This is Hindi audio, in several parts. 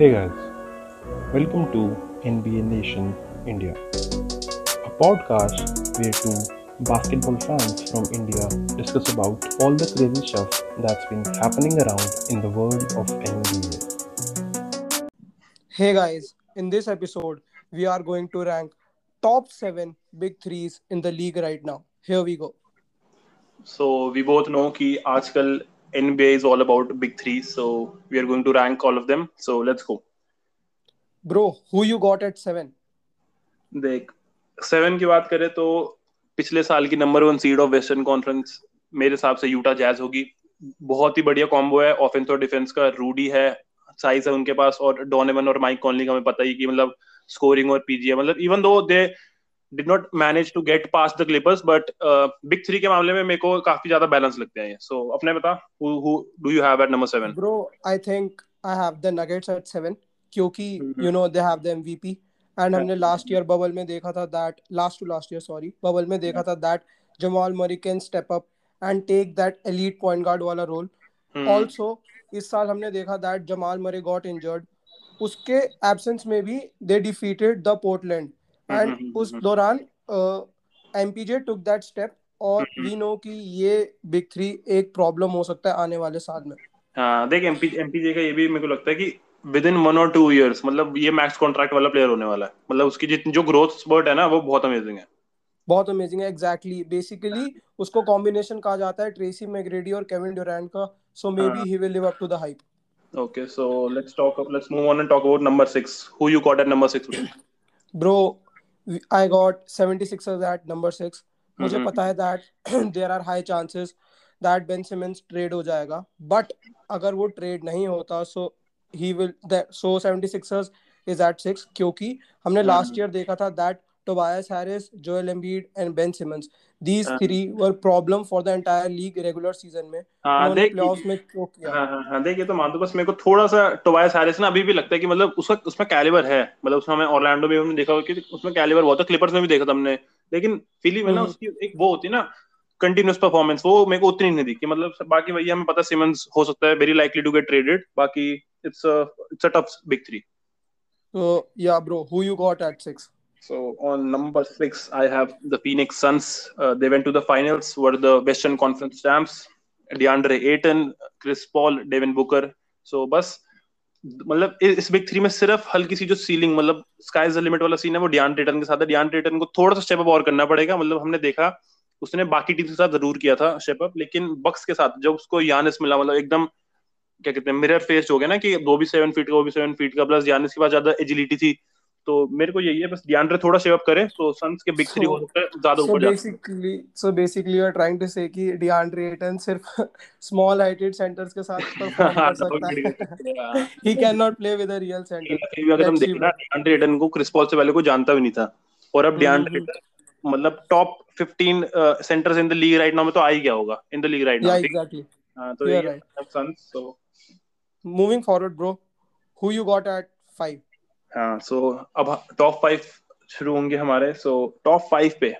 Hey guys, welcome to NBA Nation India, a podcast where two basketball fans from India discuss about all the crazy stuff that's been happening around in the world of NBA. Hey guys, in this episode, we are going to rank top 7 big threes in the league right now. Here we go. So we both know कि आजकल NBA is all about big three, so we are going to rank all of them. So let's go. Bro, who you got at 7? देख सेवन की बात करें तो पिछले साल की number one seed of western conference मेरे हिसाब से यूटा जैज होगी बहुत ही बढ़िया कॉम्बो है ऑफेंस और डिफेंस का रूडी है साइज़ है उनके पास और डोनेवन और माइक कॉनली का हमें पता ही कि मतलब स्कोरिंग और पीजी है मतलब even though they did not manage to get past the Clippers but big three के मामले में मेरे को काफ़ी ज़्यादा बैलेंस लगते हैं सो so, अपने बता who do you have at number 7 bro I think I have the Nuggets at 7 क्योंकि you know they have the MVP and हमने लास्ट ईयर बबल में देखा था that last to last year sorry bubble में देखा था that Jamal Murray can step up and take that elite point guard वाला रोल आल्सो इस साल हमने देखा दैट जमाल मरी गॉट इंजर्ड उसके एब्सेंस में भी they defeated the Portland and उस दौरान एमपीजे टुक दैट स्टेप और वी नो कि ये बिग थ्री एक प्रॉब्लम हो सकता है आने वाले साल में। हाँ देख एमपी एमपीजे का ये भी मेरे को लगता है कि विद इन वन और टू इयर्स मतलब ये मैक्स कॉन्ट्रैक्ट वाला प्लेयर होने वाला है। मतलब उसकी जितनी जो ग्रोथ स्पर्ट है ना वो बहुत अमेजिंग है। बहुत अमेजिंग है एग्जैक्टली बेसिकली उसको कॉम्बिनेशन कहा जाता है ट्रेसी मैग्रेडी और केविन ड्यूरेंट का। So maybe he will live up to the hype Okay, so let's talk. Let's move on and talk about number six. Who you got at number six? Bro, I got 76ers at number six. मुझे mm-hmm. पता है that there are high chances that Ben Simmons trade हो जाएगा. But अगर वो trade नहीं होता, so he will. That, so 76ers is at six क्योंकि हमने last mm-hmm. year देखा था that Tobias Harris, Joel Embiid, and Ben Simmons. These uh, three were problem for the entire league regular season में. हाँ देख playoffs में चोक किया. हाँ हाँ हाँ देख ये तो मान दो बस मेरे को थोड़ा सा टोबायस हैरिस ना अभी भी लगता है कि मतलब उसका उसमें कैलिबर है मतलब उसमें हमें ऑरलैंडो में हमने देखा कि उसमें कैलिबर बहुत है क्लिपर्स में भी देखा था हमने लेकिन फिली में ना उसकी एक वो होती है ना कंटिन्यूस परफॉर्मेंस वो मेरे को उतनी नहीं दिखी मतलब बाकी भैया हमें पता सिमंस हो सकता है very likely to get traded बाकी it's it's a tough big three So yeah, bro, who you got at six? So on number six, I have the Phoenix Suns. Uh, they went to the finals, were the Western Conference champs. DeAndre Ayton, Chris Paul, Devin Booker. So बस मतलब इस बिग थ्री में सिर्फ़ हल्की सी जो सीलिंग मतलब स्काई द लिमिट वाला सीन है वो डियान रेटन के साथ है डियान रेटन को थोड़ा सा स्टेप अप और करना पड़ेगा मतलब हमने देखा उसने बाकी टीम के साथ ज़रूर किया था स्टेप अप लेकिन बक्स के साथ जब उसको यानिस मिला मतलब एकदम क्या कहते हैं मिरर फेस हो गया ना कि वो भी सेवन फीट का वो भी सेवन फीट का प्लस यानिस के पास ज़्यादा एजिलिटी थी तो मेरे को यही है बस डियांड्रे थोड़ा सेव अप करे तो सन्स के बिग थ्री हो सकता है ज़्यादा ऊपर basically so basically you are trying to say कि डियांड्रे एटन सिर्फ़ स्मॉल हाइटेड सेंटर्स के साथ परफॉर्म कर सकता है। He can not play with a real centre अगर हम देखें ना डियांड्रे एटन को क्रिस पॉल से पहले को जानता भी नहीं था और अब डियांड्रे मतलब top 15 centres in the league right now में तो आ ही गया होगा in the league right now exactly हाँ तो ये Suns so moving forward bro who you got at 5 हाँ सो अब टॉप फाइव शुरू होंगे हमारे सो टॉप फाइव पे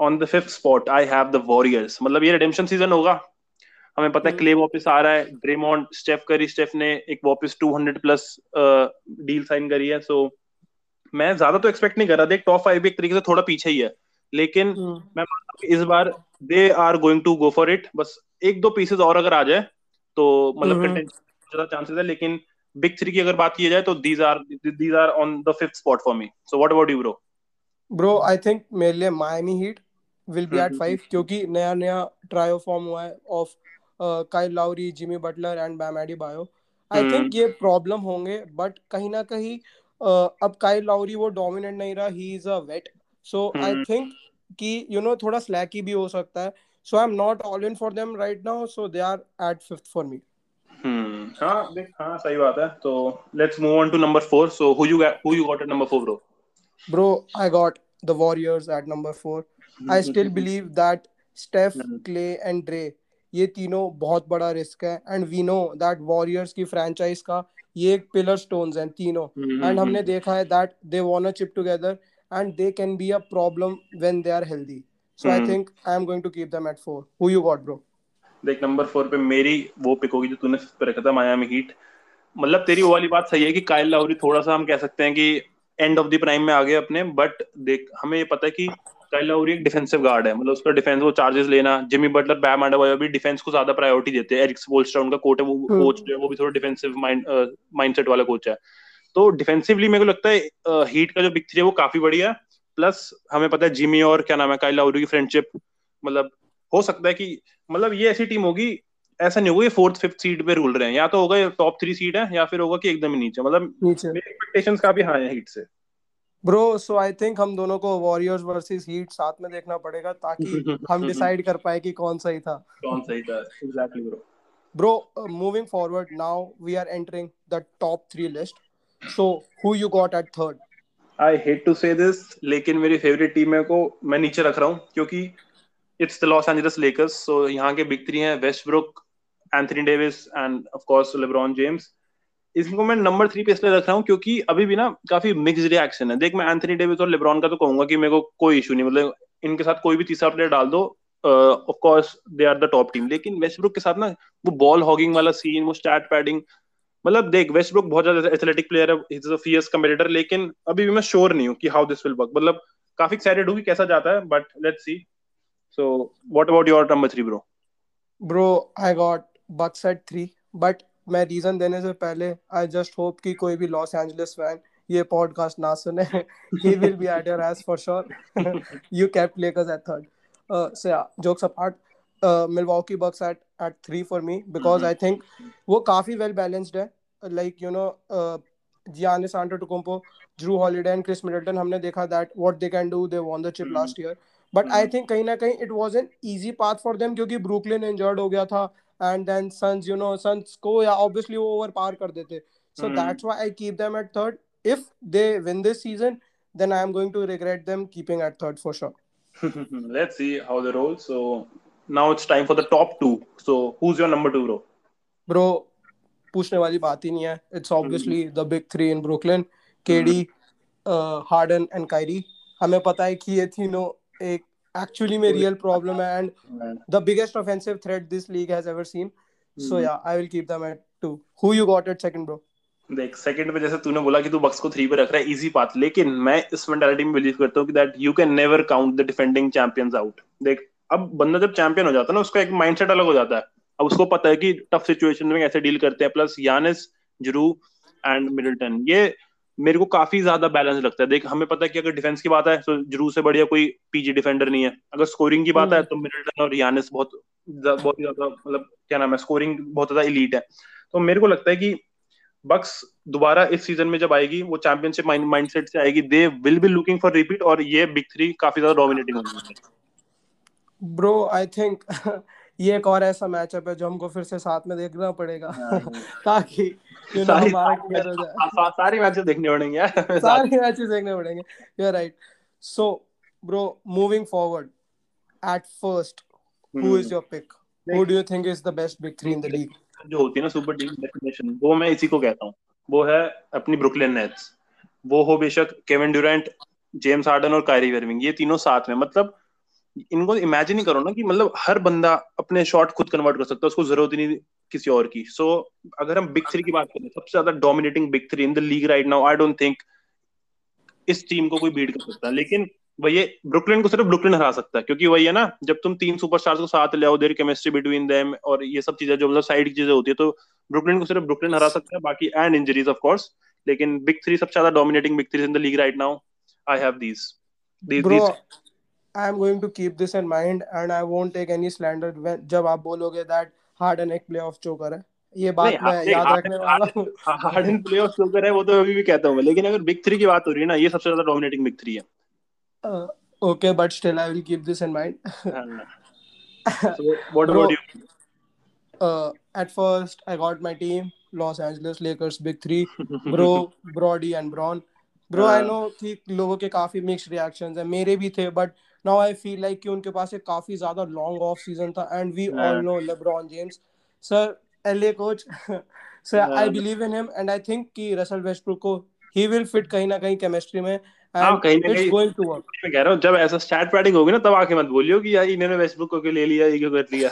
on the fifth spot I have the Warriors मतलब ये रिडेम्पशन सीज़न होगा। हमें पता है क्ले हम्म। वापस आ रहा है ड्रेमोंड स्टेफ करी स्टेफ ने एक वापस 200 प्लस डील साइन करी है सो मैं ज़्यादा तो एक्सपेक्ट नहीं कर रहा। देख टॉप फाइव भी एक तरीके से थोड़ा पीछे ही है लेकिन hmm. मैं मानता हूँ इस बार they are going to go for it बस एक दो पीसेस और अगर आ जाए तो मतलब ज़्यादा चांसेस है लेकिन बिग थ्री की अगर बात की जाए तो these are these are on the fifth spot for me so what about you bro bro I think मेरे लिए Miami Heat will be at five क्योंकि नया नया ट्रायो फॉर्म हुआ है of Kyle Lowry Jimmy Butler and Bam Adebayo I think ये प्रॉब्लम होंगे बट कहीं ना कहीं uh, अब काइल लाउरी वो डोमिनेंट नहीं रहा he is a vet so I think कि यू नो थोड़ा स्लैकी भी हो सकता है. So I am not all in for them right now so they are at fifth for me hmm हाँ देख हाँ सही बात है तो let's move on to number four so who you who you got at number four bro bro I got the Warriors at number four I still believe that Steph Klay and Dray ये तीनों बहुत बड़ा रिस्क है and we know that Warriors की फ्रेंचाइज का ये एक पिलर स्टोन्स हैं तीनों. एंड हमने देखा है that they want chip together and they can be a problem when they are healthy so I think I am going to keep them at four who you got bro देख नंबर फोर पे मेरी वो पिक होगी जो तूने पे रखा था मायामी हीट मतलब तेरी वो वाली बात सही है कि काइल लाउरी थोड़ा सा हम कह सकते हैं कि एंड ऑफ़ द प्राइम में आ गए अपने बट देख हमें ये पता है कि काइल लाउरी एक डिफेंसिव गार्ड है। मतलब उसका डिफेंस वो चार्जेस लेना जिमी बटलर बैम आंडा भी डिफेंस को ज़्यादा प्रायोरिटी देते हैं। एरिक स्पोल्स्ट्रा उनका कोच है वो कोच जो है वो भी थोड़ा डिफेंसिव माइंड माइंडसेट वाला कोच है। तो डिफेंसिवली मेरे को लगता है हीट का जो बिग थ्री है वो काफ़ी बढ़िया है। प्लस हमें पता है जिमी और क्या नाम है कायल लाहौरी की फ्रेंडशिप मतलब हो सकता है कि मतलब ये ऐसी टीम होगी ऐसा नहीं होगा ये फोर्थ फिफ्थ सीट पे रूल रहे हैं। या तो होगा टॉप थ्री सीट है या फिर होगा कि एकदम ही नीचे। मतलब मेरी एक्सपेक्टेशंस काफ़ी हाई है हीट से। ब्रो सो आई थिंक हम दोनों को वॉरियर्स वर्सेस हीट साथ में देखना पड़ेगा ताकि हम डिसाइड कर पाए कि कौन सही था। कौन सही था exactly bro bro moving forward now we are entering the top 3 list so who you got at third I hate to say this लेकिन मेरी फेवरेट टीम है को मैं नीचे रख रहा हूँ क्योंकि it's the Los Angeles Lakers so यहाँ के बिग 3 हैं Westbrook Anthony Davis and of course LeBron James इसको मैं नंबर थ्री पे इसलिए रख रहा हूँ क्योंकि अभी भी ना काफ़ी मिक्स रिएक्शन है। देख, मैं एंथनी डेविस और लेब्रॉन का तो कहूँगा कि मेरे को कोई इशू नहीं। मतलब इनके साथ कोई भी तीसरा प्लेयर डाल दो of course they are the top team लेकिन वेस्टब्रुक के साथ ना वो बॉल हॉगिंग वाला सीन वो स्टैट पैडिंग मतलब देख वेस्टब्रुक बहुत ज़्यादा एथलेटिक प्लेयर है इज़ अ फियर्स लेकिन अभी भी मैं श्योर नहीं हूँ कि हाउ दिस विल वर्क मतलब काफ़ी एक्साइटेड हूँ कि कैसा जाता है but let's see so what about your number 3 bro bro I got Bucks at 3 बट मैं रीजन देने से पहले आई जस्ट होप कि कोई भी लॉस एंजलिस फ़ैन ये पॉडकास्ट ना सुने। He will be at your edge for sure you kept Lakers at third so या jokes apart Milwaukee Bucks at at 3 for me because I think वो काफ़ी वेल बैलेंस्ड है। Like you know Giannis Antetokounmpo Drew Holiday and Chris Middleton हमने देखा that what they can do they won the chip last year but I think कहीं ना कहीं it was an easy path for them क्योंकि ब्रुकलिन इंजर्ड हो गया था and then Suns you know Suns को या ऑब्वियसली वो ओवर पार कर देते। So that's why I keep them at third if they win this season then I am going to regret them keeping at third for sure let's see how the roll so now it's time for the top 2 so who is your number 2 bro bro पूछने वाली बात ही नहीं है। It's obviously the big 3 in Brooklyn KD Harden and Kyrie हमें पता है कि ये तीनों एक actually my real problem and the biggest offensive threat this league has ever seen. So yeah, I will keep them at two. Who you got at second, bro? देख सेकंड पे जैसे तूने बोला कि तू बक्स को थ्री पे रख रहा है इजी पाथ लेकिन मैं इस मेंटालिटी में बिलीव करता हूँ कि that you can never count the defending champions out देख अब बंदा जब चैंपियन हो जाता है ना उसका एक माइंडसेट अलग हो जाता है। अब उसको पता है कि टफ सिचुएशन में कैसे डील करते हैं। Plus Giannis Jrue and Middleton ये मेरे को काफ़ी ज़्यादा बैलेंस लगता है। देख हमें पता है कि अगर डिफेंस की बात है तो ज़रूर से बढ़िया कोई पीजी डिफेंडर नहीं है। अगर स्कोरिंग की बात है हम्म। तो मिडल्टन और यानिस बहुत बहुत ज़्यादा मतलब क्या नाम है स्कोरिंग बहुत ज़्यादा इलीट है। तो मेरे को लगता है कि बक्स दोबारा इस सीज़न में जब आएगी वो चैंपियनशिप माइंडसेट से आएगी they will be looking for repeat और ये बिग थ्री काफ़ी ज़्यादा डोमिनेटिंग होगी। ब्रो आई थिंक ये एक और ऐसा मैचअप है जो हमको फिर से साथ में देखना पड़ेगा। हाँ, हाँ। ताकि you know, हमारा क्लियर हो जाए। सारी मैचेस देखने पड़ेंगे यार सारी मैचेस देखने पड़ेंगे। You are right so bro moving forward at first who is your pick who do you think is the best big 3 in the league जो होती है ना सुपर टीम डेफिनेशन वो मैं इसी को कहता हूँ। वो है अपनी ब्रुकलिन नेट्स वो हो बेशक केविन ड्यूरेंट जेम्स हार्डन और कायरी वर्विंग ये तीनों साथ में मतलब इनको इमेजिन ही करो ना कि मतलब हर बंदा अपने शॉट खुद कन्वर्ट कर सकता है उसको ज़रूरत ही नहीं किसी और की। सो so, अगर हम बिग थ्री की बात करें सबसे ज़्यादा dominating big three in the league right now I don't think इस टीम को कोई बीट कर सकता है। लेकिन वही ब्रुकलिन को सिर्फ़ ब्रुकलिन हरा सकता है क्योंकि वही है ना जब तुम तीन सुपरस्टार्स को साथ ले आओ देर केमिस्ट्री बिटवीन देम और ये सब चीज़ें जो मतलब साइड की चीज़ें होती है तो ब्रुकलिन को सिर्फ़ ब्रुकलिन हरा सकता है बाकी एंड इंजरीज ऑफ़ कोर्स लेकिन बिग थ्री सबसे ज़्यादा dominating big three in the league right now I have these these I am going to keep this in mind and I won't take any slander when जब आप बोलोगे that Harden एक playoff choker है ये बात मैं याद रखने वाला हूँ हार्डन प्लेऑफ choker है वो तो अभी भी कहता हूँ लेकिन अगर बिग थ्री की बात हो रही है ना ये सबसे ज़्यादा डोमिनेटिंग बिग थ्री है okay but still I will keep this in mind so what about you uh, at first I got my team Los Angeles Lakers big three bro Brody and Braun bro I know कि लोगों के काफ़ी मिक्स्ड रिएक्शंस है। मेरे भी थे but now I feel like कि उनके पास एक काफ़ी ज़्यादा लॉन्ग ऑफ़ सीज़न था and we all know LeBron James sir LA coach sir I believe in him and I think कि रसल वेस्टब्रुक को ही विल फिट कहीं ना कहीं केमिस्ट्री में हाँ, कहीं ना कहीं मैं कह रहा हूँ जब ऐसा स्टैट होगी ना तब आके मत बोलियो कि यार इन्होंने वेस्टब्रुक को ले लिया ये क्यों कर लिया।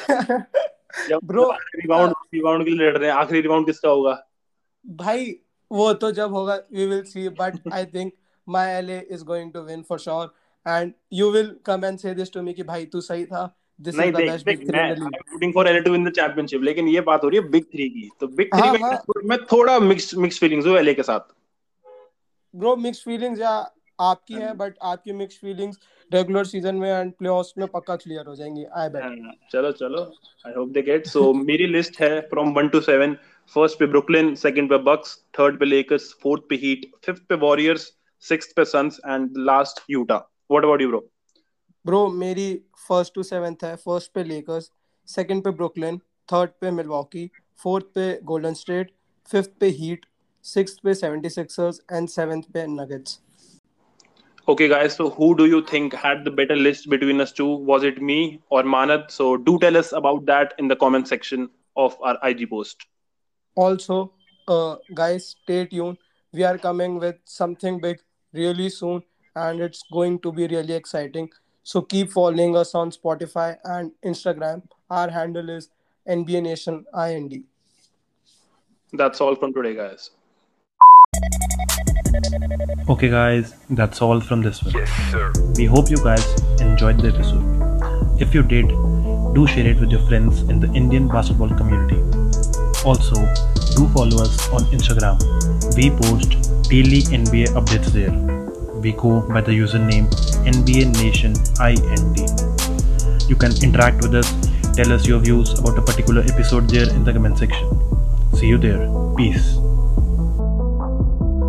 ब्रो रिबाउंड रिबाउंड के लिए लड़ रहे हैं आखिरी रिबाउंड किसका होगा? भाई वो तो जब होगा we will see but I think my LA is going to win for sure. And you will come and say this to me कि भाई तू सही था। This नहीं is the देख best देख big three मैं in the league. Rooting for LA to win the championship लेकिन ये बात हो रही है बिग थ्री की। तो बिग थ्री हाँ, में हाँ। मैं थोड़ा मिक्स मिक्स फीलिंग्स हूँ एलए के साथ। ब्रो मिक्स फीलिंग्स या आपकी है बट आपकी मिक्स फीलिंग्स रेगुलर सीज़न में एंड प्लेऑफ्स में पक्का क्लियर हो जाएँगी आई बेट हाँ, चलो चलो। I hope they get so मेरी लिस्ट है from one to seven first पे ब्रुकलिन सेकंड पे बक्स थर्ड पे लेकर्स फोर्थ पे हीट फिफ्थ पे वॉरियर्स सिक्स्थ पे Suns and last Utah what about you bro bro मेरी फ़र्स्ट टू सेवेंथ है फ़र्स्ट पे लेकर्स सेकंड पे ब्रुकलिन थर्ड पे मिलवॉकी फोर्थ पे गोल्डन स्टेट फिफ्थ पे हीट सिक्स्थ पे 76ers एंड सेवेंथ पे Nuggets Okay, guys. So, who do you think had the better list between us two? Was it me or Manad? So, do tell us about that in the comment section of our IG post. Also uh, guys stay tuned we are coming with something big really soon and it's going to be really exciting so keep following us on spotify and instagram our handle is nba nation ind That's all from today, guys. Okay, guys, that's all from this one. yes sir We hope you guys enjoyed the episode. If you did, do share it with your friends in the Indian basketball community. Also, do follow us on Instagram. We post daily NBA updates there. We go by the username NBA Nation IND. You can interact with us, tell us your views about a particular episode there in the comment section. See you there. Peace.